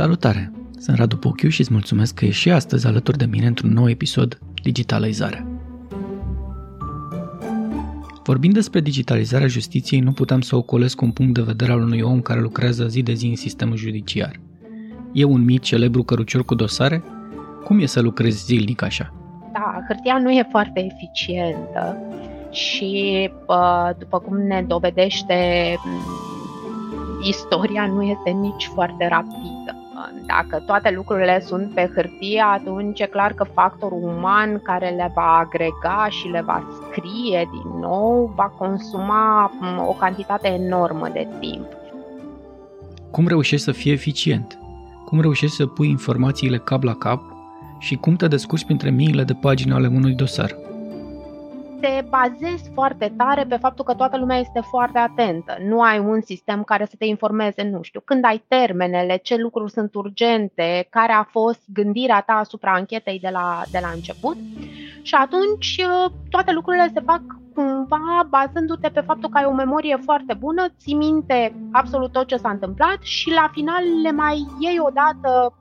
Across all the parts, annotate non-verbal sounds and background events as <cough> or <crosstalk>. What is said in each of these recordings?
Salutare! Sunt Radu Pochiu și îți mulțumesc că ești și astăzi alături de mine într-un nou episod Digitalizare. Vorbind despre digitalizarea justiției, nu puteam să ocolesc un punct de vedere al unui om care lucrează zi de zi în sistemul judiciar. E un mic celebru cărucior cu dosare? Cum e să lucrezi zilnic așa? Da, hârtia nu e foarte eficientă și, după cum ne dovedește istoria, nu este nici foarte rapidă. Dacă toate lucrurile sunt pe hârtie, atunci e clar că factorul uman care le va agrega și le va scrie din nou va consuma o cantitate enormă de timp. Cum reușești să fii eficient? Cum reușești să pui informațiile cap la cap și cum te descurci printre miile de pagini ale unui dosar? Te bazezi foarte tare pe faptul că toată lumea este foarte atentă. Nu ai un sistem care să te informeze, nu știu, când ai termenele, ce lucruri sunt urgente, care a fost gândirea ta asupra anchetei de la, de la început. Și atunci uh, toate lucrurile se fac cumva bazându-te pe faptul că ai o memorie foarte bună, ții minte absolut tot ce s-a întâmplat și la final le mai iei odată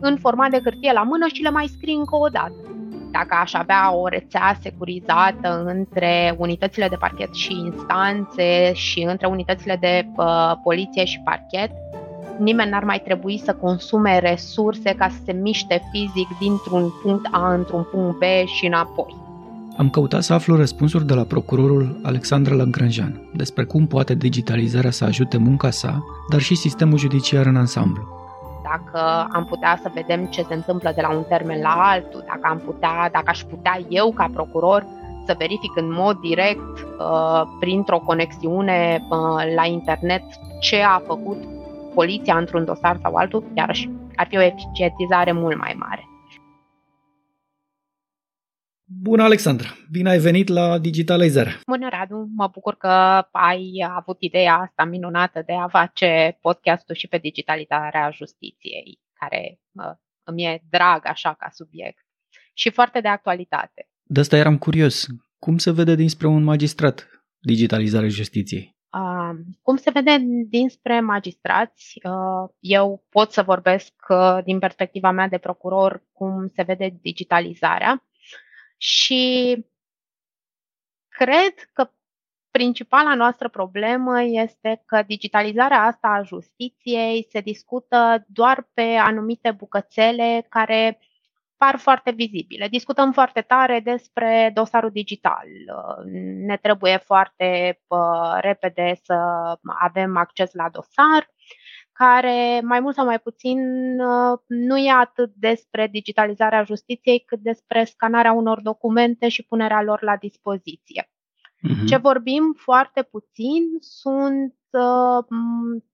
în format de hârtie la mână și le mai scrii încă o dată dacă aș avea o rețea securizată între unitățile de parchet și instanțe și între unitățile de uh, poliție și parchet, nimeni n-ar mai trebui să consume resurse ca să se miște fizic dintr-un punct A într-un punct B și înapoi. Am căutat să aflu răspunsuri de la procurorul Alexandra Lagranjan despre cum poate digitalizarea să ajute munca sa, dar și sistemul judiciar în ansamblu dacă am putea să vedem ce se întâmplă de la un termen la altul, dacă am putea, dacă aș putea eu ca procuror să verific în mod direct uh, printr-o conexiune uh, la internet ce a făcut poliția într-un dosar sau altul, iarăși ar fi o eficientizare mult mai mare. Bună, Alexandra! Bine ai venit la Digitalizare! Bună, Radu! Mă bucur că ai avut ideea asta minunată de a face podcastul și pe digitalizarea justiției, care mă, îmi e drag așa ca subiect și foarte de actualitate. De asta eram curios. Cum se vede dinspre un magistrat digitalizarea justiției? Uh, cum se vede dinspre magistrați, uh, eu pot să vorbesc uh, din perspectiva mea de procuror cum se vede digitalizarea și cred că principala noastră problemă este că digitalizarea asta a justiției se discută doar pe anumite bucățele care par foarte vizibile. Discutăm foarte tare despre dosarul digital. Ne trebuie foarte repede să avem acces la dosar care mai mult sau mai puțin uh, nu e atât despre digitalizarea justiției, cât despre scanarea unor documente și punerea lor la dispoziție. Uh-huh. Ce vorbim foarte puțin sunt uh,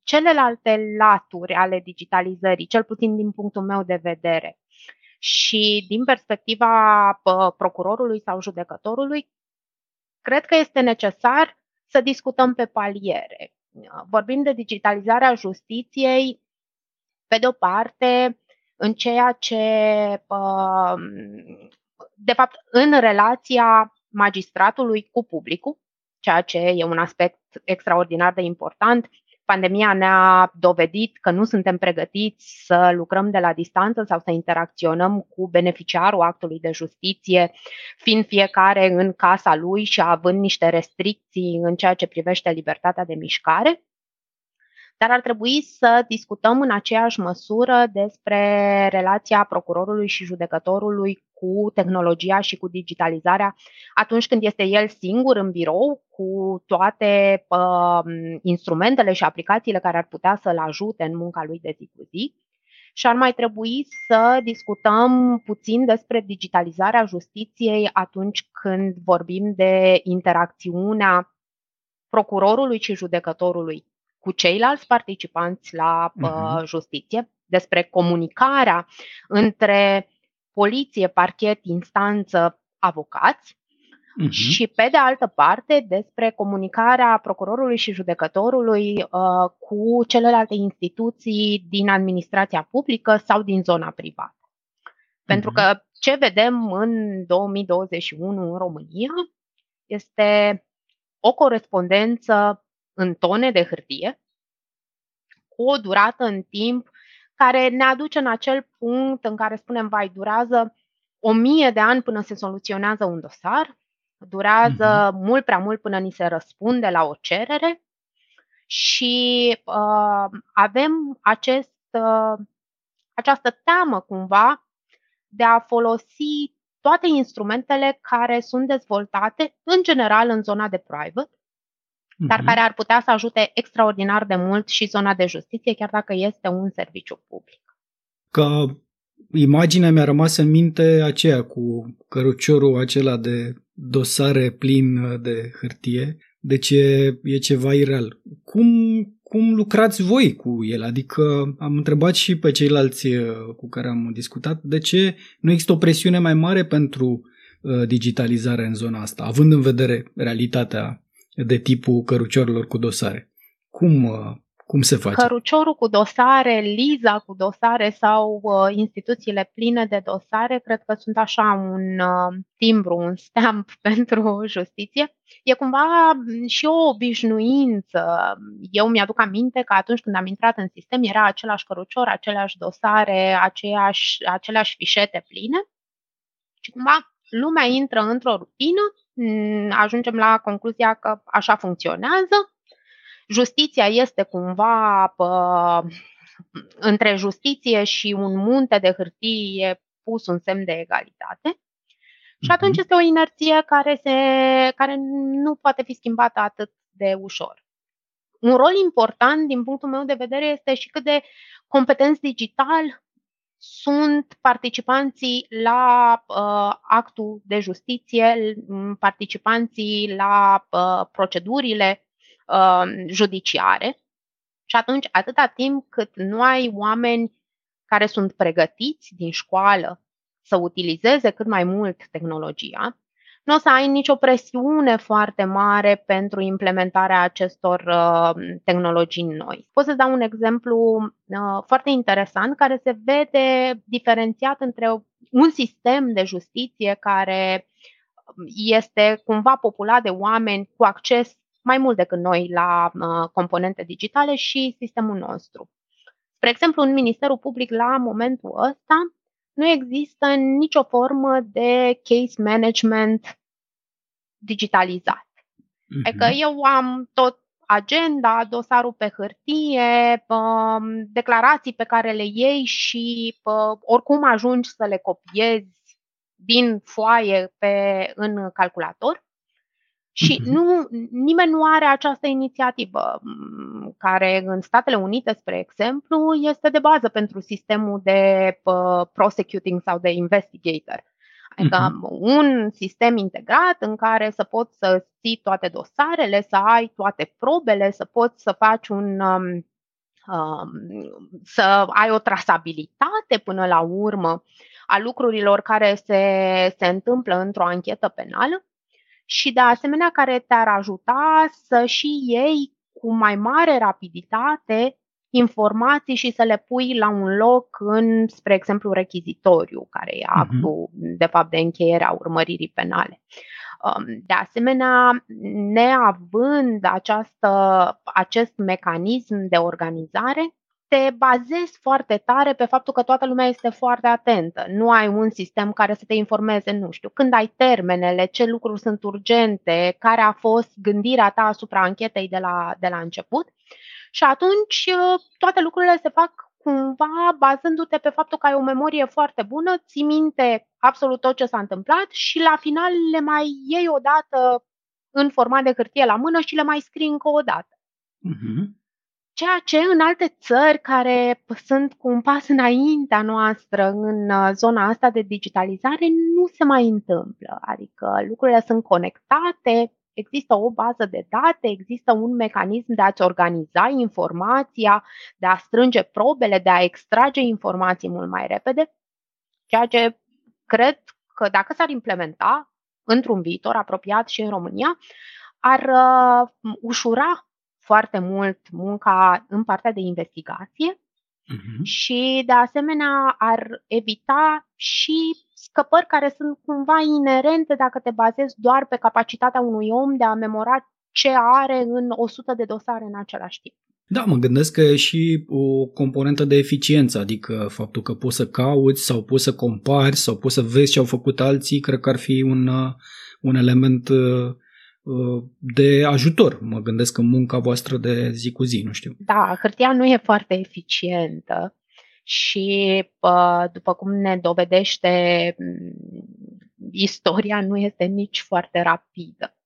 celelalte laturi ale digitalizării, cel puțin din punctul meu de vedere. Și din perspectiva uh, procurorului sau judecătorului, cred că este necesar să discutăm pe paliere vorbim de digitalizarea justiției, pe de o parte, în ceea ce, de fapt, în relația magistratului cu publicul, ceea ce e un aspect extraordinar de important, Pandemia ne-a dovedit că nu suntem pregătiți să lucrăm de la distanță sau să interacționăm cu beneficiarul actului de justiție, fiind fiecare în casa lui și având niște restricții în ceea ce privește libertatea de mișcare. Dar ar trebui să discutăm în aceeași măsură despre relația procurorului și judecătorului cu tehnologia și cu digitalizarea atunci când este el singur în birou cu toate uh, instrumentele și aplicațiile care ar putea să-l ajute în munca lui de zi cu zi. Și ar mai trebui să discutăm puțin despre digitalizarea justiției atunci când vorbim de interacțiunea procurorului și judecătorului cu ceilalți participanți la uh, justiție, despre comunicarea între poliție, parchet, instanță, avocați uh-huh. și, pe de altă parte, despre comunicarea procurorului și judecătorului uh, cu celelalte instituții din administrația publică sau din zona privată. Uh-huh. Pentru că ce vedem în 2021 în România este o corespondență în tone de hârtie cu o durată în timp care ne aduce în acel punct în care spunem, vai, durează o mie de ani până se soluționează un dosar, durează uh-huh. mult prea mult până ni se răspunde la o cerere și uh, avem acest, uh, această teamă cumva de a folosi toate instrumentele care sunt dezvoltate în general în zona de private, uh-huh. Dar mhm. care ar putea să ajute extraordinar de mult și zona de justiție, chiar dacă este un serviciu public. Ca imaginea mi-a rămas în minte aceea cu căruciorul acela de dosare plin de hârtie, deci e, e ceva ireal. Cum, cum lucrați voi cu el? Adică am întrebat și pe ceilalți uh, cu care am discutat de ce nu există o presiune mai mare pentru uh, digitalizare în zona asta, având în vedere realitatea de tipul căruciorilor cu dosare. Cum, uh, cum se face? Căruciorul cu dosare, Liza cu dosare sau uh, instituțiile pline de dosare, cred că sunt așa un uh, timbru, un stamp <laughs> pentru justiție. E cumva mm, și o obișnuință. Eu mi-aduc aminte că atunci când am intrat în sistem era același cărucior, aceleași dosare, aceeași, aceleași fișete pline. Și cumva lumea intră într-o rutină, mm, ajungem la concluzia că așa funcționează Justiția este cumva pă, între justiție și un munte de hârtie pus un semn de egalitate. Și mhm. atunci este o inerție care, se, care nu poate fi schimbată atât de ușor. Un rol important, din punctul meu de vedere, este și cât de competenți digital sunt participanții la uh, actul de justiție, participanții la uh, procedurile uh, judiciare. Și atunci, atâta timp cât nu ai oameni care sunt pregătiți din școală să utilizeze cât mai mult tehnologia, nu o să ai nicio presiune foarte mare pentru implementarea acestor uh, tehnologii noi. Pot să dau un exemplu uh, foarte interesant care se vede diferențiat între un sistem de justiție care este cumva populat de oameni cu acces mai mult decât noi la uh, componente digitale și sistemul nostru. Spre exemplu, în Ministerul Public, la momentul ăsta, nu există nicio formă de case management digitalizat. Mm-hmm. Adică eu am tot agenda, dosarul pe hârtie, um, declarații pe care le iei și oricum ajungi să le copiezi din foaie pe, în calculator. Și mm-hmm. nu, nimeni nu are această inițiativă, mm, care în Statele Unite, spre exemplu, este de bază pentru sistemul de uh, prosecuting sau de investigator. Adică mm-hmm. un sistem integrat în care să poți să ții toate dosarele, să ai toate probele, să poți să faci un. Um, um, să ai o trasabilitate până la urmă a lucrurilor care se, se întâmplă într-o anchetă penală și de asemenea care te-ar ajuta să și iei cu mai mare rapiditate informații și să le pui la un loc în, spre exemplu, rechizitoriu, care e mhm. actul, uh-huh. de fapt, de încheiere a urmăririi penale. Um, de asemenea, neavând această, acest mecanism de organizare, te bazezi foarte tare pe faptul că toată lumea este foarte atentă. Nu ai un sistem care să te informeze, nu știu, când ai termenele, ce lucruri sunt urgente, care a fost gândirea ta asupra anchetei de la, de la început. Și atunci uh, toate lucrurile se fac cumva bazându-te pe faptul că ai o memorie foarte bună, ții minte absolut tot ce s-a întâmplat și la final le mai iei o dată în format de hârtie la mână și le mai scrii încă o dată. Uh-huh. Ceea ce în alte țări care sunt cu un pas înaintea noastră în uh, zona asta de digitalizare nu se mai întâmplă. Adică lucrurile sunt conectate, există o bază de date, există un mecanism de a-ți organiza informația, de a strânge probele, de a extrage informații mult mai repede, ceea ce cred că dacă s-ar implementa într-un viitor apropiat și în România, ar uh, ușura foarte mult munca în partea de investigație uh-huh. și, de asemenea, ar evita și scăpări care sunt cumva inerente dacă te bazezi doar pe capacitatea unui om de a memora ce are în 100 de dosare în același timp. Da, mă gândesc că e și o componentă de eficiență, adică faptul că poți să cauți sau poți să compari sau poți să vezi ce au făcut alții, cred că ar fi un, uh, un element uh, uh, de ajutor. Mă gândesc în munca voastră de zi cu zi, nu știu. Da, hârtia nu e foarte eficientă și după cum ne dovedește istoria, nu este nici foarte rapidă.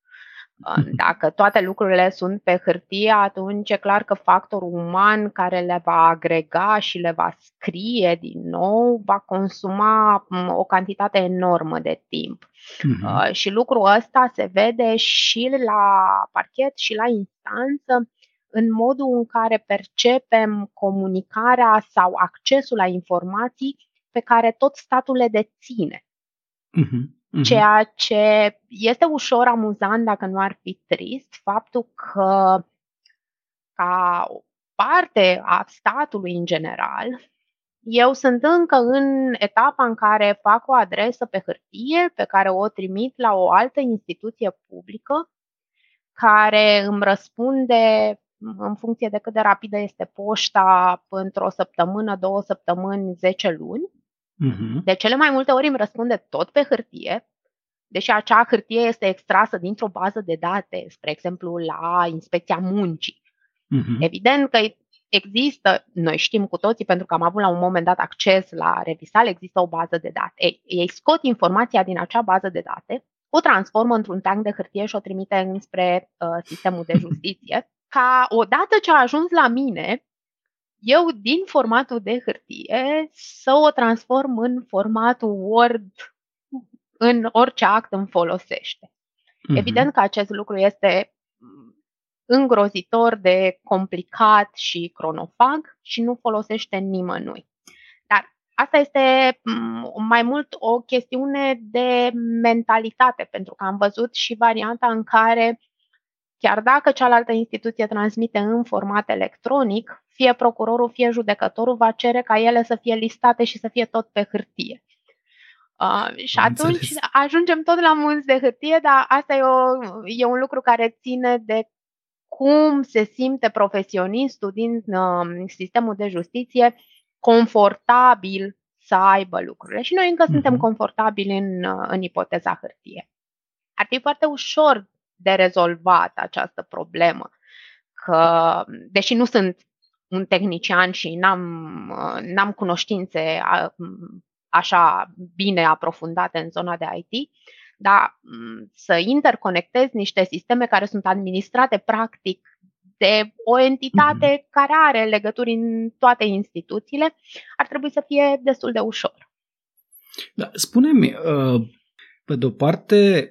Dacă toate lucrurile sunt pe hârtie, atunci e clar că factorul uman care le va agrega și le va scrie din nou va consuma o cantitate enormă de timp. Uh-huh. Și lucrul ăsta se vede și la parchet și la instanță în modul în care percepem comunicarea sau accesul la informații pe care tot statul le deține. Uh-huh. Uh-huh. Ceea ce este ușor amuzant, dacă nu ar fi trist, faptul că ca o parte a statului în general, eu sunt încă în etapa în care fac o adresă pe hârtie pe care o trimit la o altă instituție publică care îmi răspunde în funcție de cât de rapidă este poșta într-o săptămână, două săptămâni, zece luni. Uh-huh. De cele mai multe ori îmi răspunde tot pe hârtie, deși acea hârtie este extrasă dintr-o bază de date, spre exemplu la inspecția muncii. Uh-huh. Evident că există, noi știm cu toții, pentru că am avut la un moment dat acces la revisal, există o bază de date. Ei, ei scot informația din acea bază de date, o transformă într-un tank de hârtie și o trimite înspre uh, sistemul de <laughs> justiție, ca odată ce a ajuns la mine, eu din formatul de hârtie să o transform în formatul Word în orice act îmi folosește. Uh-huh. Evident că acest lucru este îngrozitor de complicat și cronofag și nu folosește nimănui. Dar asta este mai mult o chestiune de mentalitate, pentru că am văzut și varianta în care chiar dacă cealaltă instituție transmite în format electronic, fie procurorul, fie judecătorul va cere ca ele să fie listate și să fie tot pe hârtie. Uh, și Am atunci înțeles. ajungem tot la munți de hârtie, dar asta e, o, e un lucru care ține de cum se simte profesionistul din uh, sistemul de justiție confortabil să aibă lucrurile. Și noi încă uh-huh. suntem confortabili în, uh, în ipoteza hârtie. Ar fi foarte ușor de rezolvat această problemă, că, deși nu sunt un tehnician și n-am, uh, n-am cunoștințe așa bine aprofundate în zona de IT, dar mm, să interconectezi niște sisteme care sunt administrate practic de o entitate mm-hmm. care are legături în toate instituțiile, ar trebui să fie destul de ușor. Da, spune-mi, uh, pe de-o parte,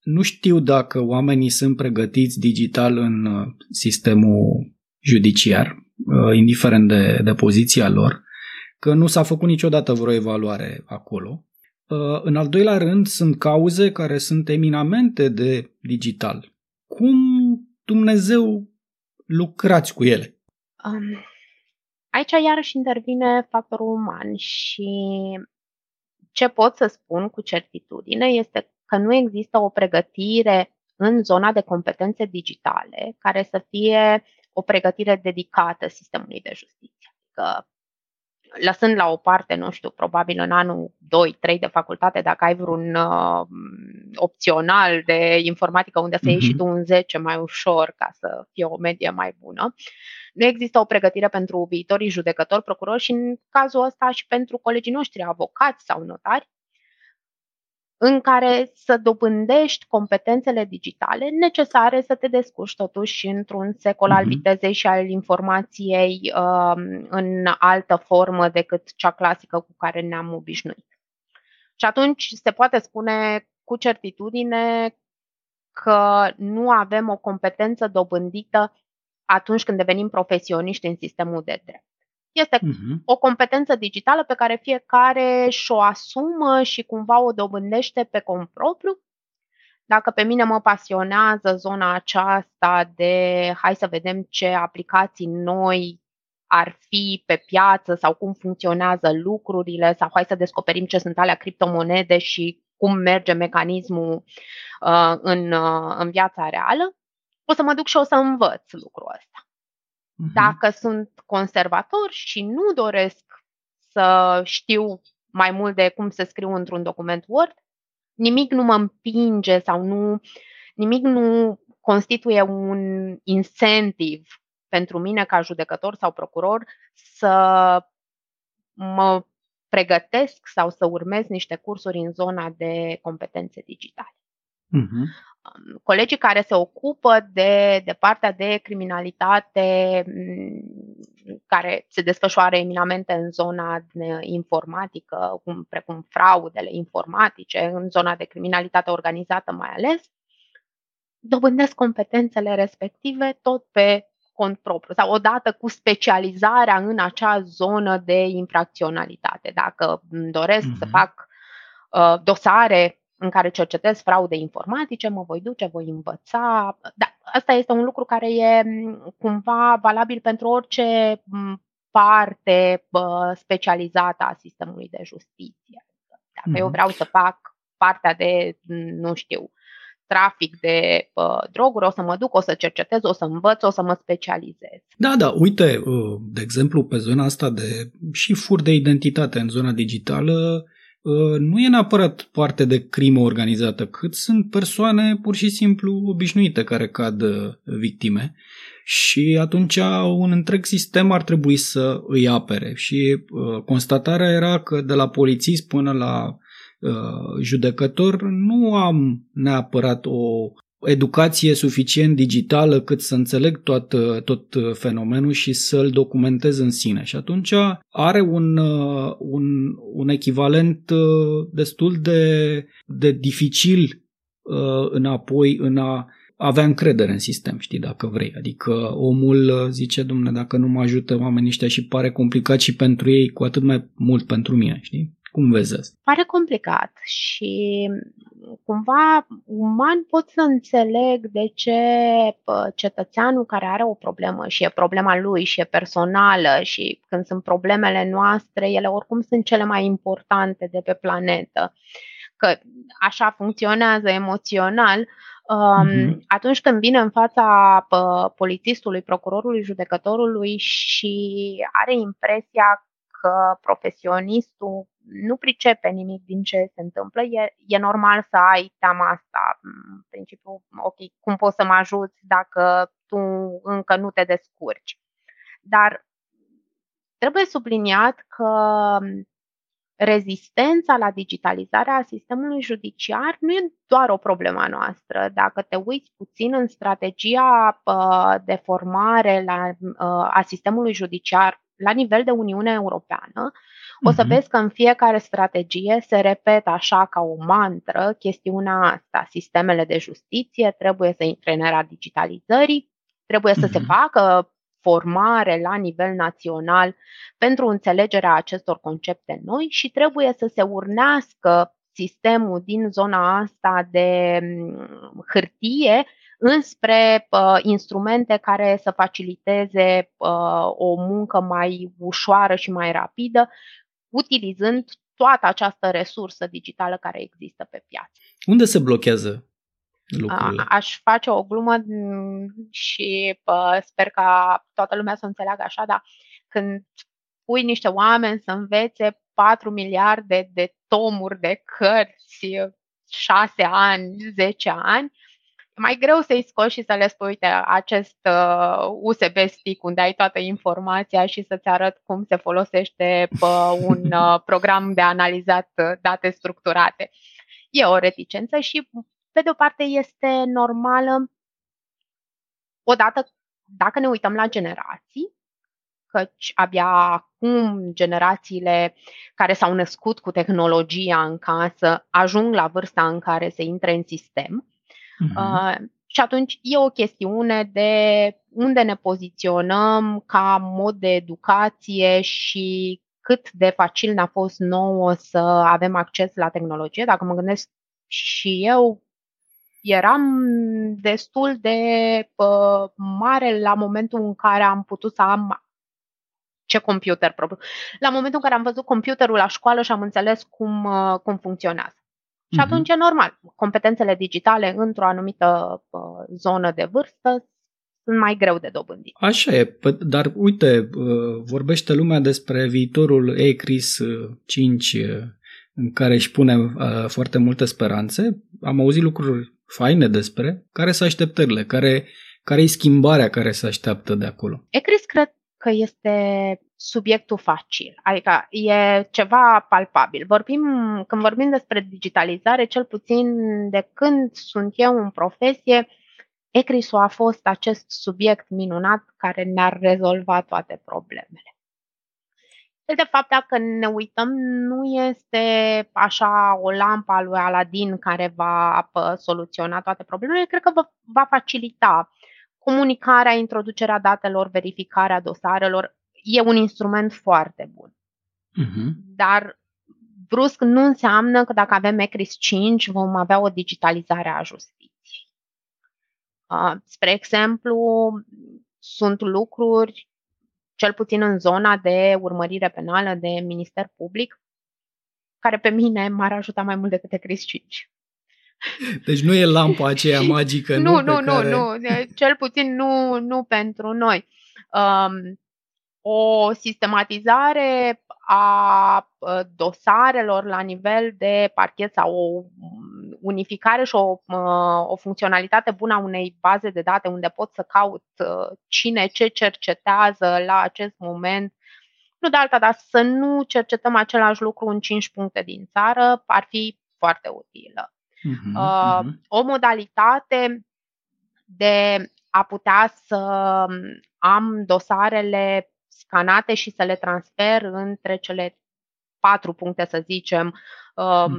nu știu dacă oamenii sunt pregătiți digital în uh, sistemul judiciar, uh, indiferent de, de poziția lor, că nu s-a făcut niciodată vreo evaluare acolo. Uh, în al doilea rând, sunt cauze care sunt eminamente de digital. Cum Dumnezeu lucrați cu ele? Um, aici iarăși intervine factorul uman și ce pot să spun cu certitudine este că nu există o pregătire în zona de competențe digitale care să fie o pregătire dedicată sistemului de justiție. Adică lăsând la o parte, nu știu, probabil în anul 2-3 de facultate, dacă ai vreun uh, opțional de informatică unde să iei uh-huh. și tu un 10 mai ușor ca să fie o medie mai bună, nu există o pregătire pentru viitorii judecători, procurori și în cazul ăsta și pentru colegii noștri, avocați sau notari, în care să dobândești competențele digitale necesare să te descurci totuși într-un secol uh-huh. al mhm. vitezei și al informației uh, în altă formă decât cea clasică cu care ne-am obișnuit. Și atunci se poate spune cu certitudine că nu avem o competență dobândită atunci când devenim profesioniști în sistemul de drept. Este uh-huh. o competență digitală pe care fiecare și-o asumă și cumva o dobândește pe cont propriu. Dacă pe mine mă pasionează zona aceasta de hai să vedem ce aplicații noi ar fi pe piață sau cum funcționează lucrurile sau hai să descoperim ce sunt alea criptomonede și cum merge mecanismul uh, în, uh, în viața reală, o să mă duc și o să învăț lucrul ăsta. Uh-huh. Dacă sunt conservator și nu doresc să știu mai mult de cum să scriu într-un document Word, nimic nu mă împinge sau nu, nimic nu constituie un incentiv pentru mine ca judecător sau procuror să mă pregătesc sau să urmez niște cursuri în zona de competențe digitale. Uh-huh. Colegii care se ocupă de, de partea de criminalitate care se desfășoară eminamente în zona informatică, cum, precum fraudele informatice, în zona de criminalitate organizată mai ales, dobândesc competențele respective tot pe cont propriu sau odată cu specializarea în acea zonă de infracționalitate. Dacă doresc mm-hmm. să mhm. fac uh, dosare în care cercetez fraude informatice, mă voi duce, voi învăța. Da, asta este un lucru care e cumva valabil pentru orice parte specializată a sistemului de justiție. Dacă mm-hmm. eu mhm. vreau să fac partea de, nu știu, trafic de uh, droguri, o să mă duc, o să cercetez, o să învăț, o să mă specializez. Da, da, uite, uh, de exemplu, pe zona asta de și fur de identitate în zona digitală, uh, nu e neapărat parte de crimă organizată, cât sunt persoane pur și simplu obișnuite care cad uh, victime. Și atunci un întreg sistem ar trebui să îi apere. Și uh, constatarea era că de la polițist până la Uh, judecător, nu am neapărat o educație suficient digitală cât să înțeleg tot, tot fenomenul și să-l documentez în sine. Și atunci are un, uh, un, un echivalent uh, destul de, de dificil înapoi în a avea încredere în sistem, știi, dacă vrei. Adică omul zice, domne, dacă nu mă ajută oamenii ăștia și pare complicat și pentru ei, cu atât mai mult pentru mine, știi? Cum vezi asta? Pare complicat și cumva uman pot să înțeleg de ce cetățeanul care are o problemă și e problema lui și e personală și când sunt problemele noastre, ele oricum sunt cele mai importante de pe planetă. Că așa funcționează emoțional, Um, mm-hmm. Atunci când vine în fața pă, polițistului, procurorului, judecătorului și are impresia că profesionistul nu pricepe nimic din ce se întâmplă, e, e normal să ai teama asta. În principiu, ok, cum poți să mă ajuți dacă tu încă nu te descurci? Dar trebuie subliniat că rezistența la digitalizarea sistemului judiciar nu e doar o problemă noastră. Dacă te uiți puțin în strategia de formare la, a sistemului judiciar la nivel de Uniune Europeană, o să mhm. vezi că în fiecare strategie se repetă așa ca o mantră chestiunea asta. Sistemele de justiție trebuie să intre în era digitalizării, trebuie să se mhm. facă formare la nivel național pentru înțelegerea acestor concepte noi și trebuie să se urnească sistemul din zona asta de mm, hârtie înspre uh, instrumente care să faciliteze uh, o muncă mai ușoară și mai rapidă, utilizând toată această resursă digitală care există pe piață. Unde se blochează lucrurile? A, aș face o glumă și uh, sper ca toată lumea să înțeleagă așa, dar când pui niște oameni să învețe 4 miliarde de tomuri de cărți, 6 ani, 10 ani, e mai greu să-i scoți și să le spui, uite, acest uh, USB stick unde ai toată informația și să-ți arăt cum se folosește uh, un <laughs> uh, program de analizat uh, date structurate. E o reticență și, pe de o parte, este normală odată, dacă ne uităm la generații, căci abia acum generațiile care s-au născut cu tehnologia în casă ajung la vârsta în care se intre în sistem Uh-huh. Uh, și atunci e o chestiune de unde ne poziționăm ca mod de educație și cât de facil ne-a fost nouă să avem acces la tehnologie. Dacă mă gândesc și eu, eram destul de uh, mare la momentul în care am putut să am ce computer propriu. La momentul în care am văzut computerul la școală și am înțeles cum, uh, cum funcționează. Și mhm. atunci e normal. Competențele digitale într-o anumită uh, zonă de vârstă sunt mai greu de dobândit. Așa e, dar uite, uh, vorbește lumea despre viitorul ECRIS 5 uh, uh, în care își pune foarte multe speranțe. Am auzit lucruri faine despre. Care sunt așteptările? Care, care e schimbarea care se așteaptă de acolo? ECRIS cred că este subiectul facil, adică e ceva palpabil. Vorbim, când vorbim despre digitalizare, cel puțin de când sunt eu în profesie, ECRIS-ul a fost acest subiect minunat care ne-ar rezolva toate problemele. De fapt, dacă ne uităm, nu este așa o lampă a lui Aladin care va soluționa toate problemele, cred că va, va facilita comunicarea, introducerea datelor, verificarea dosarelor. E un instrument foarte bun. Uh-huh. Dar brusc nu înseamnă că dacă avem ECRIS 5 vom avea o digitalizare a justiției. Spre exemplu, sunt lucruri, cel puțin în zona de urmărire penală de Minister Public, care pe mine m-ar ajuta mai mult decât ECRIS 5. Deci nu e lampa aceea <laughs> magică, nu? Nu, nu, nu, care... nu. Cel puțin nu, nu pentru noi. Um, o sistematizare a dosarelor la nivel de parchet sau o unificare și o, o funcționalitate bună a unei baze de date unde pot să caut cine ce cercetează la acest moment, nu de alta, dar să nu cercetăm același lucru în 5 puncte din țară, ar fi foarte utilă. Uh-huh, uh-huh. O modalitate de a putea să am dosarele scanate și să le transfer între cele patru puncte, să zicem, uh-huh.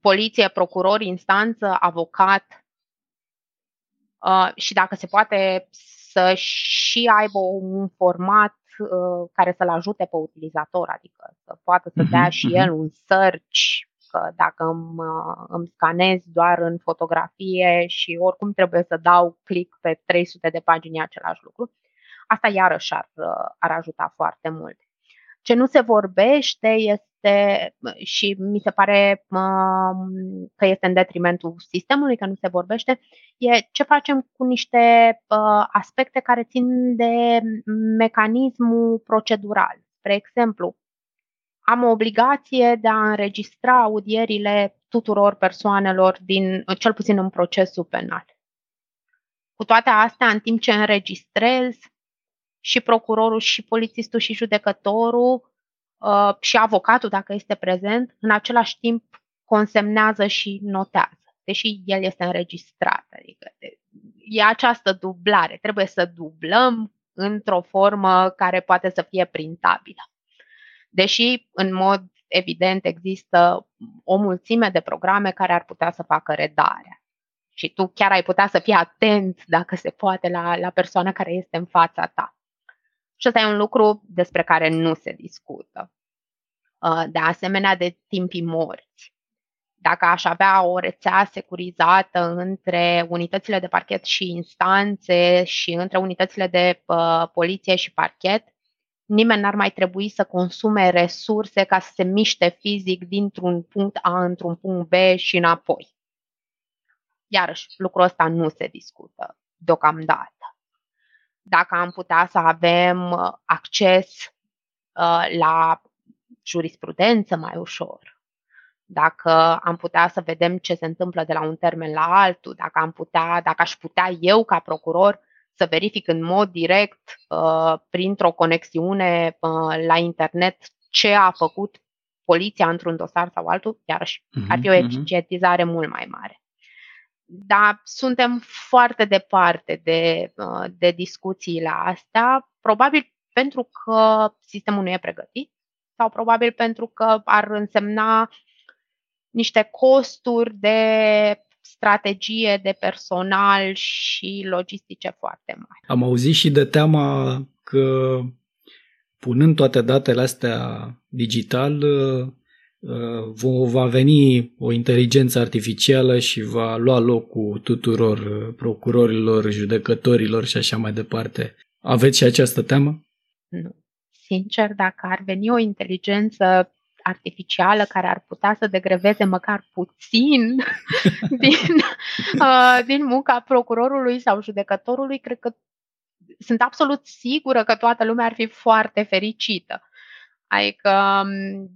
poliție, procuror, instanță, avocat uh, și dacă se poate să și aibă un format uh, care să-l ajute pe utilizator, adică să poată să dea uh-huh. și el un search că dacă îmi, uh, îmi scanez doar în fotografie și oricum trebuie să dau click pe 300 de pagini același lucru, asta iarăși ar, uh, ar ajuta foarte mult. Ce nu se vorbește este, și mi se pare că este în detrimentul sistemului, că nu se vorbește, e ce facem cu niște uh, aspecte care țin de mecanismul procedural. Spre exemplu, am o obligație de a înregistra audierile tuturor persoanelor, din, cel puțin în procesul penal. Cu toate astea, în timp ce înregistrez, și procurorul, și polițistul, și judecătorul, uh, și avocatul, dacă este prezent, în același timp consemnează și notează, deși el este înregistrat. Adică e această dublare. Trebuie să dublăm într-o formă care poate să fie printabilă. Deși, în mod evident, există o mulțime de programe care ar putea să facă redarea. Și tu chiar ai putea să fii atent, dacă se poate, la, la persoana care este în fața ta. Și ăsta e un lucru despre care nu se discută. Uh, de asemenea, de timpii morți. Dacă aș avea o rețea securizată între unitățile de parchet și instanțe și între unitățile de uh, poliție și parchet, nimeni n-ar mai trebui să consume resurse ca să se miște fizic dintr-un punct A într-un punct B și înapoi. Iarăși, lucrul ăsta nu se discută deocamdată. Dacă am putea să avem uh, acces uh, la jurisprudență mai ușor, dacă am putea să vedem ce se întâmplă de la un termen la altul, dacă am putea, dacă aș putea eu ca procuror să verific în mod direct, uh, printr-o conexiune uh, la internet, ce a făcut poliția într-un dosar sau altul, iarăși uh-huh, ar fi o mhm, mhm. eficientizare uh-huh. mult mai mare. Dar suntem foarte departe de, uh, de discuțiile astea, probabil pentru că sistemul nu e pregătit sau probabil pentru că ar însemna niște costuri de strategie de personal și logistice foarte mari. Am auzit și de teama că punând toate datele astea digital, uh, va veni o inteligență artificială și va lua locul tuturor uh, procurorilor, judecătorilor și așa mai departe. Aveți și această teamă? Nu. Sincer, dacă ar veni o inteligență artificială care ar putea să degreveze măcar puțin <laughs> din, uh, din munca procurorului sau judecătorului, cred că sunt absolut sigură că toată lumea ar fi foarte fericită. Adică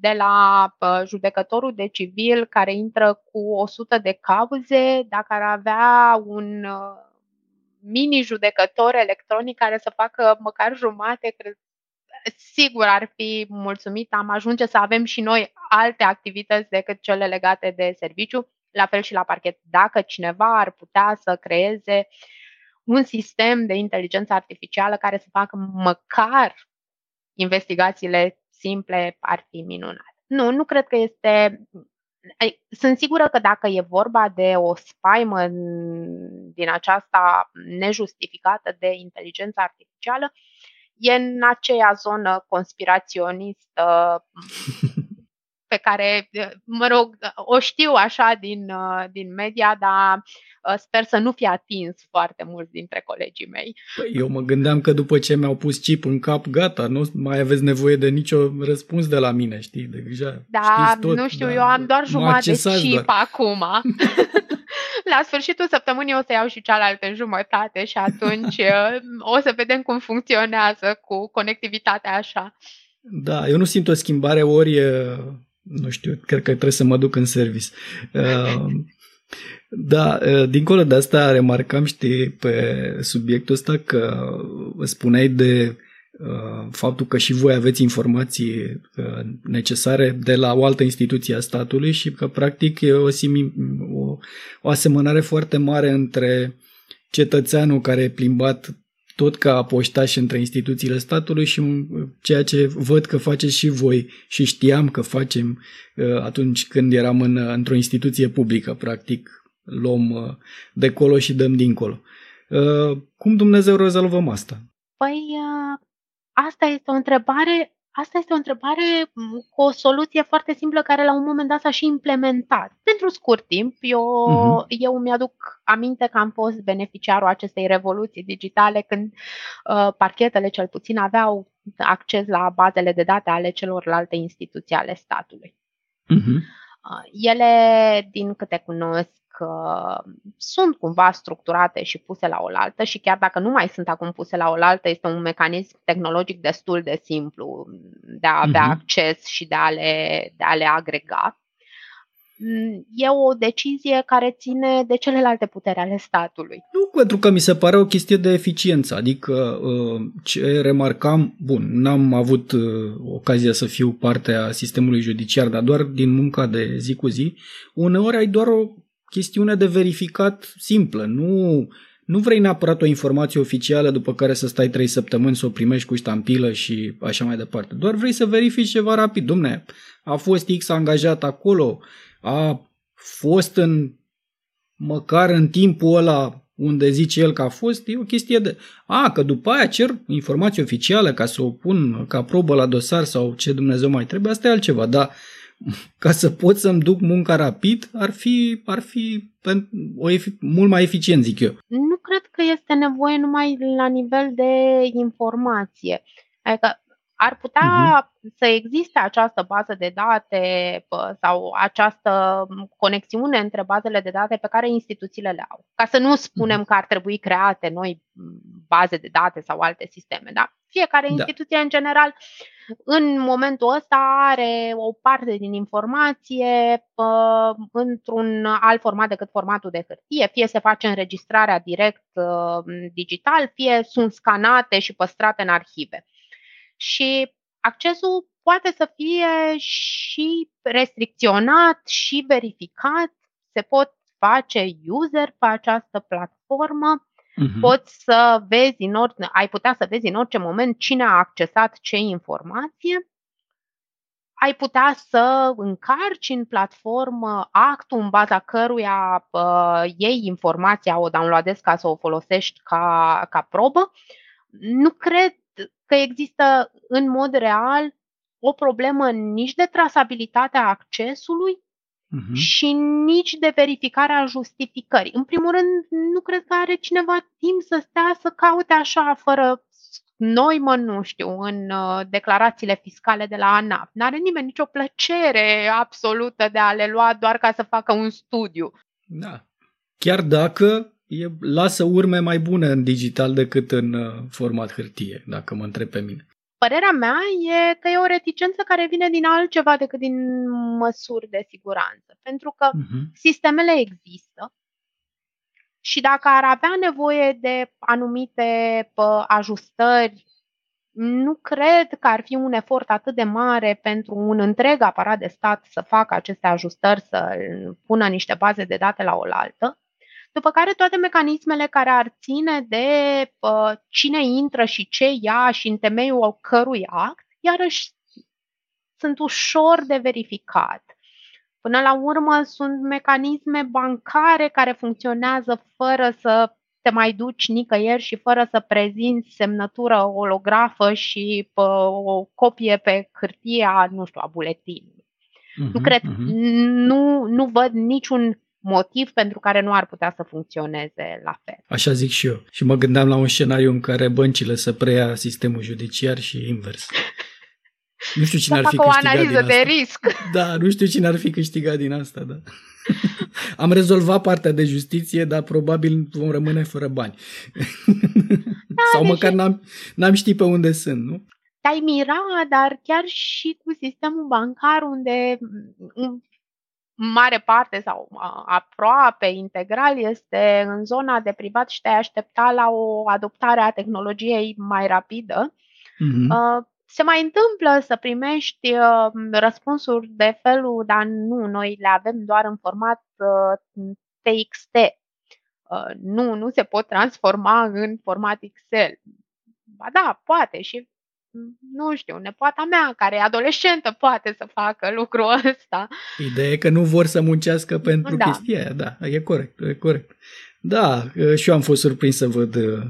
de la judecătorul de civil care intră cu 100 de cauze, dacă ar avea un mini judecător electronic care să facă măcar jumate, cred, sigur ar fi mulțumit, am ajunge să avem și noi alte activități decât cele legate de serviciu, la fel și la parchet. Dacă cineva ar putea să creeze un sistem de inteligență artificială care să facă măcar investigațiile simple, ar fi minunat. Nu, nu cred că este sunt sigură că dacă e vorba de o spaimă din aceasta nejustificată de inteligență artificială, e în aceea zonă conspiraționistă <laughs> pe care, mă rog, o știu așa din, din media, dar uh, sper să nu fie atins foarte mulți dintre colegii mei. Păi eu mă gândeam că după ce mi-au pus chip în cap, gata, nu mai aveți nevoie de nicio răspuns de la mine, știi? Deja da, tot, nu știu, da, eu am doar jumătate de chip doar. acum. <laughs> la sfârșitul săptămânii o să iau și cealaltă jumătate și atunci <laughs> uh, o să vedem cum funcționează cu conectivitatea așa. Da, eu nu simt o schimbare ori nu știu, cred că trebuie să mă duc în service. Uh, <laughs> da, uh, dincolo de asta remarcam, știi, pe subiectul ăsta că spuneai de uh, faptul că și voi aveți informații necesare de la o altă instituție a statului și că practic e o, simi, o, o asemănare foarte mare între cetățeanul care e plimbat tot ca poștaș între instituțiile statului și ceea ce văd că faceți și voi și știam că facem uh, atunci când eram în, într-o instituție publică, practic luăm uh, de colo și dăm dincolo. Uh, cum Dumnezeu rezolvăm asta? Păi, asta este o întrebare Asta este o întrebare cu o soluție foarte simplă care la un moment dat s-a și implementat. Pentru scurt timp, eu, uh-huh. eu mi-aduc aminte că am fost beneficiarul acestei revoluții digitale când uh, parchetele cel puțin aveau acces la bazele de date ale celorlalte instituții ale statului. Uh-huh. Uh, ele, din câte cunosc, sunt cumva structurate și puse la oaltă și chiar dacă nu mai sunt acum puse la oaltă, este un mecanism tehnologic destul de simplu de a avea uh-huh. acces și de a, le, de a le agrega. E o decizie care ține de celelalte puteri ale statului. Nu, pentru că mi se pare o chestie de eficiență. Adică uh, ce remarcam, bun, n-am avut uh, ocazia să fiu parte a sistemului judiciar, dar doar din munca de zi cu zi, uneori ai doar o chestiune de verificat simplă. Nu, nu vrei neapărat o informație oficială după care să stai trei săptămâni să o primești cu ștampilă și așa mai departe. Doar vrei să verifici ceva rapid. Domne, a fost X angajat acolo, a fost în măcar în timpul ăla unde zice el că a fost, e o chestie de... A, că după aia cer informație oficială ca să o pun ca probă la dosar sau ce Dumnezeu mai trebuie, asta e altceva, dar <laughs> ca să pot să-mi duc munca rapid, ar fi, ar fi o efi- mult mai eficient, zic eu. Nu cred că este nevoie numai la nivel de informație. Adică ar putea uh-huh. să existe această bază de date sau această conexiune între bazele de date pe care instituțiile le au. Ca să nu spunem uh-huh. că ar trebui create noi baze de date sau alte sisteme. Da? Fiecare da. instituție, în general, în momentul ăsta are o parte din informație pă, într-un alt format decât formatul de hârtie. Fie se face înregistrarea direct uh, digital, fie sunt scanate și păstrate în arhive. Și accesul poate să fie și restricționat și verificat. Se pot face user pe această platformă Uh-huh. Poți să vezi în orice, ai putea să vezi în orice moment cine a accesat ce informație. Ai putea să încarci în platformă actul în baza căruia uh, iei informația, o downloadezi ca să o folosești ca, ca probă. Nu cred că există în mod real o problemă nici de trasabilitatea accesului, uh-huh. și nici de verificarea justificării. În primul rând, nu cred că are cineva timp să stea să caute așa, fără noi, mă, nu știu, în uh, declarațiile fiscale de la ANAF. N-are nimeni nicio plăcere absolută de a le lua doar ca să facă un studiu. Da. Chiar dacă e, lasă urme mai bune în digital decât în uh, format hârtie, dacă mă întreb pe mine. Părerea mea e că e o reticență care vine din altceva decât din măsuri de siguranță. Pentru că uh-huh. sistemele există și dacă ar avea nevoie de anumite pă, ajustări, nu cred că ar fi un efort atât de mare pentru un întreg aparat de stat să facă aceste ajustări, să pună niște baze de date la oaltă. După care toate mecanismele care ar ține de uh, cine intră și ce ia și în temeiul cărui act, iarăși sunt ușor de verificat. Până la urmă sunt mecanisme bancare care funcționează fără să te mai duci nicăieri și fără să prezinți semnătură olografă și pă, o copie pe hârtia, nu știu, a buletinului. Uh-huh, nu cred, uh-huh. nu, nu văd niciun motiv pentru care nu ar putea să funcționeze la fel. Așa zic și eu. Și mă gândeam la un scenariu în care băncile să preia sistemul judiciar și invers. <laughs> Nu știu cine să ar fi câștigat o analiză din de asta. risc. <laughs> Da, nu știu cine ar fi câștigat din asta, da. <laughs> Am rezolvat partea de justiție, dar probabil vom rămâne fără bani. Da, Sau deci măcar n-am, n-am ști pe unde sunt, nu? Te-ai mira, dar chiar și cu sistemul bancar unde mare parte sau aproape integral este în zona de privat și te-ai aștepta la o adoptare a tehnologiei mai rapidă. Mm-hmm. Se mai întâmplă să primești uh, răspunsuri de felul, dar nu, noi le avem doar în format TXT. Uh, nu, nu se pot transforma în format Excel. Ba da, poate și nu știu, nepoata mea, care e adolescentă, poate să facă lucrul <laughs> ăsta. Ideea e că nu vor să muncească pentru da. chestia aia, da, e corect, e corect. Da, și eu am fost surprins să văd uh,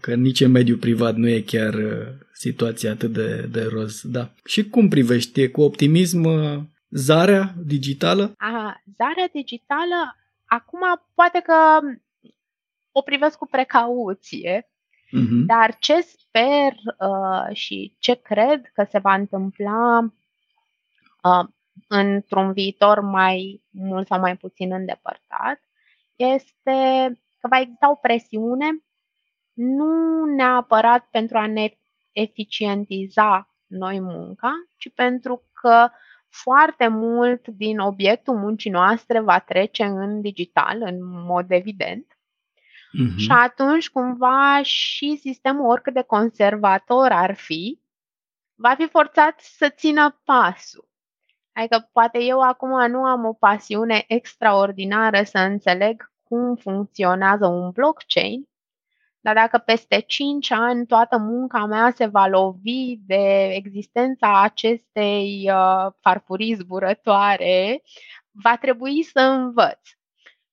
că nici în mediul privat nu e chiar uh, situația atât de, de roz. Da. Și cum privești? cu optimism uh, zarea digitală? Aha, zarea digitală, acum poate că o privesc cu precauție, uh-huh. dar ce sper uh, și ce cred că se va întâmpla uh, într-un viitor mai mult sau mai puțin îndepărtat, este că va exista o presiune nu neapărat pentru a ne eficientiza noi munca, ci pentru că foarte mult din obiectul muncii noastre va trece în digital, în mod evident. Uh-huh. Și atunci, cumva, și sistemul, oricât de conservator ar fi, va fi forțat să țină pasul. Adică poate eu acum nu am o pasiune extraordinară să înțeleg cum funcționează un blockchain, dar dacă peste 5 ani toată munca mea se va lovi de existența acestei uh, farfurii zburătoare, va trebui să învăț.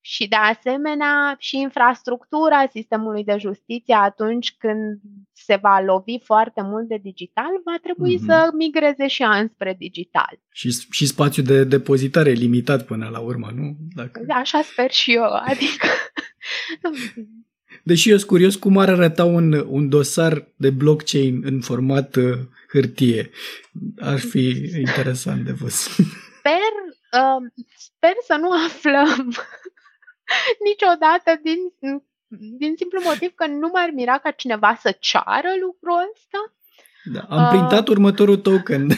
Și de asemenea și infrastructura sistemului de justiție atunci când se va lovi foarte mult de digital, va trebui mm-hmm. să migreze și înspre digital. Și, și spațiul de depozitare limitat până la urmă, nu? Dacă... Așa sper și eu, <laughs> adică... Deși eu sunt curios cum ar arăta un, un dosar de blockchain în format uh, hârtie. Ar fi <laughs> interesant de văzut. Sper, uh, sper să nu aflăm <laughs> niciodată din, din simplu motiv că nu m-ar mira ca cineva să ceară lucrul ăsta. Da, am printat uh, următorul token.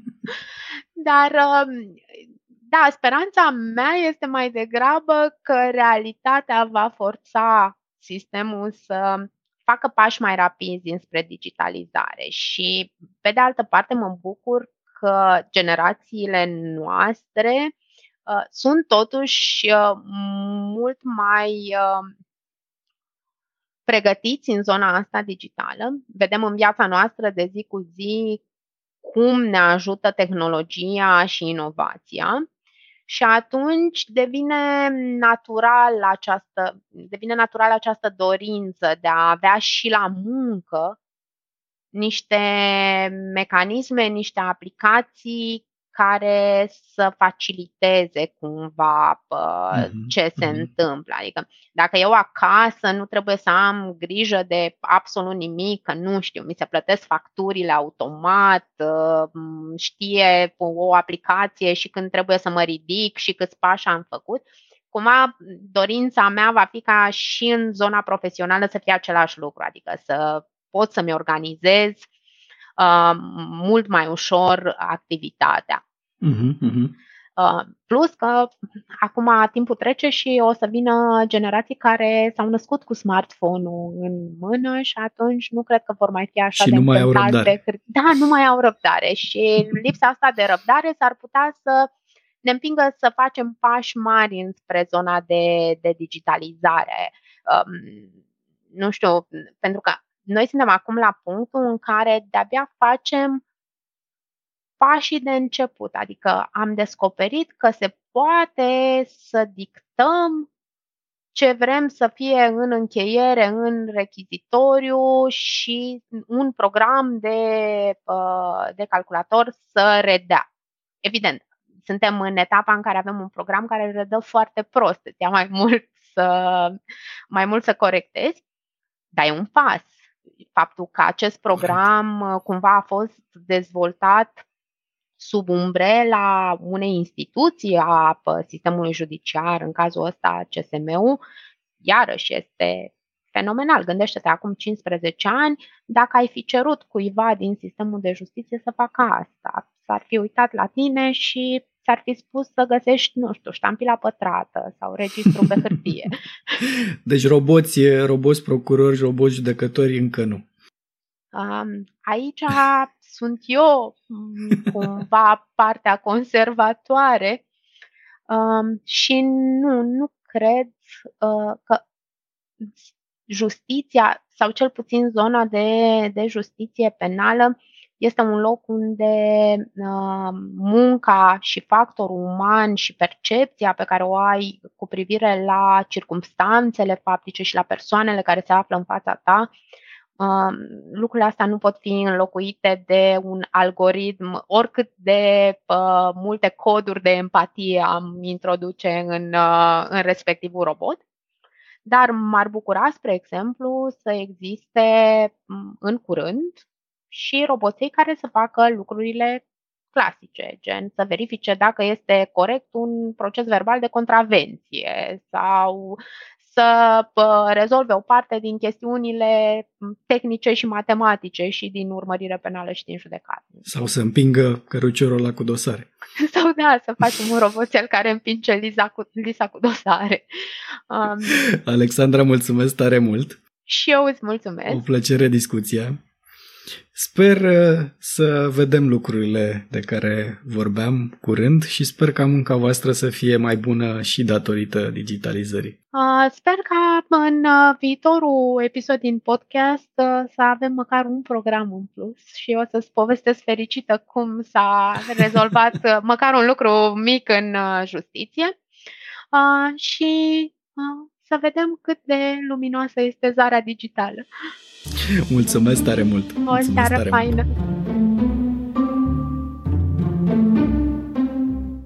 <laughs> dar, uh, da, speranța mea este mai degrabă că realitatea va forța sistemul să facă pași mai rapizi înspre digitalizare și, pe de altă parte, mă bucur că generațiile noastre uh, sunt totuși uh, mult mai uh, pregătiți în zona asta digitală. Vedem în viața noastră de zi cu zi cum ne ajută tehnologia și inovația și atunci devine natural această, devine natural această dorință de a avea și la muncă niște mecanisme, niște aplicații care să faciliteze cumva uh, ce se mm-hmm. întâmplă. Adică dacă eu acasă nu trebuie să am grijă de absolut nimic, că nu știu, mi se plătesc facturile automat, uh, știe o aplicație și când trebuie să mă ridic și câți pași am făcut, cumva dorința mea va fi ca și în zona profesională să fie același lucru, adică să pot să-mi organizez uh, mult mai ușor activitatea. Uh-huh, uh-huh. Uh, plus că acum timpul trece și o să vină generații care s-au născut cu smartphone-ul în mână și atunci nu cred că vor mai fi așa și de nu mai au răbdare. Pe... Da, nu mai au răbdare și lipsa asta de răbdare s-ar putea să ne împingă să facem pași mari înspre zona de, de digitalizare. Um, nu știu, pentru că noi suntem acum la punctul în care de-abia facem pașii de început, adică am descoperit că se poate să dictăm ce vrem să fie în încheiere, în rechizitoriu și un program de, uh, de calculator să redea. Evident, suntem în etapa în care avem un program care redă foarte prost, îți ia mai mult să, mai mult să corectezi, dar e un pas. Faptul că acest program uh, cumva a fost dezvoltat sub umbrela unei instituții a sistemului judiciar, în cazul ăsta CSM-ul, iarăși este fenomenal. Gândește-te acum 15 ani, dacă ai fi cerut cuiva din sistemul de justiție să facă asta, s-ar fi uitat la tine și ți-ar fi spus să găsești, nu știu, ștampila pătrată sau registru pe hârtie. <laughs> Deci roboți, roboți procurori, roboți judecători încă nu. Um, aici sunt eu mm, cumva partea conservatoare um, și nu, nu cred uh, că justiția sau cel puțin zona de, de justiție penală este un loc unde uh, munca și factorul uman și percepția pe care o ai cu privire la circumstanțele faptice și la persoanele care se află în fața ta Um, lucrurile astea nu pot fi înlocuite de un algoritm, oricât de uh, multe coduri de empatie am introduce în, uh, în respectivul robot. Dar m-ar bucura, spre exemplu, să existe um, în curând și roboții care să facă lucrurile clasice, gen să verifice dacă este corect un proces verbal de contravenție sau să rezolve o parte din chestiunile tehnice și matematice și din urmărire penală și din judecată. Sau să împingă căruciorul ăla cu dosare. <laughs> Sau da, să facem un roboțel care împinge lisa cu, lisa cu dosare. Um, <laughs> Alexandra, mulțumesc tare mult! Și eu îți mulțumesc! O plăcere discuția! Sper uh, să vedem lucrurile de care vorbeam curând și sper ca munca voastră să fie mai bună și datorită digitalizării. Sper ca în uh, viitorul episod din podcast uh, să avem măcar un program în plus și o să-ți povestesc fericită cum s-a <laughs> rezolvat măcar un lucru mic în justiție și să vedem cât de luminoasă este zarea digitală. Mulțumesc tare mult! O seară faină!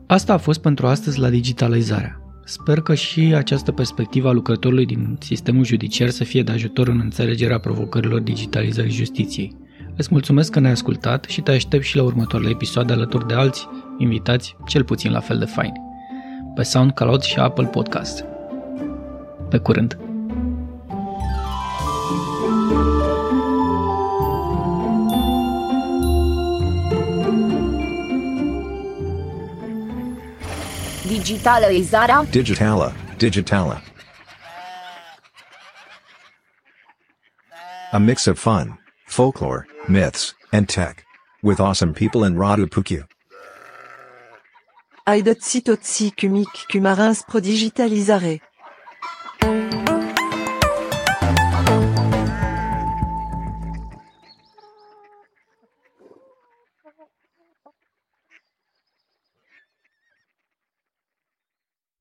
Asta a fost pentru astăzi la digitalizarea. Sper că și această perspectivă a lucrătorului din sistemul judiciar să fie de ajutor în înțelegerea provocărilor digitalizării justiției. Îți mulțumesc că ne-ai ascultat și te aștept și la următoarele episoade alături de alți invitați, cel puțin la fel de faini, pe SoundCloud și Apple Podcast. Pe curând! Digitalizarea. Digitala. Digitala. A mix of fun, folklore, myths, and tech. With awesome people in Radu Puku. Aidotsi totsi kumik kumarins pro digitalizare.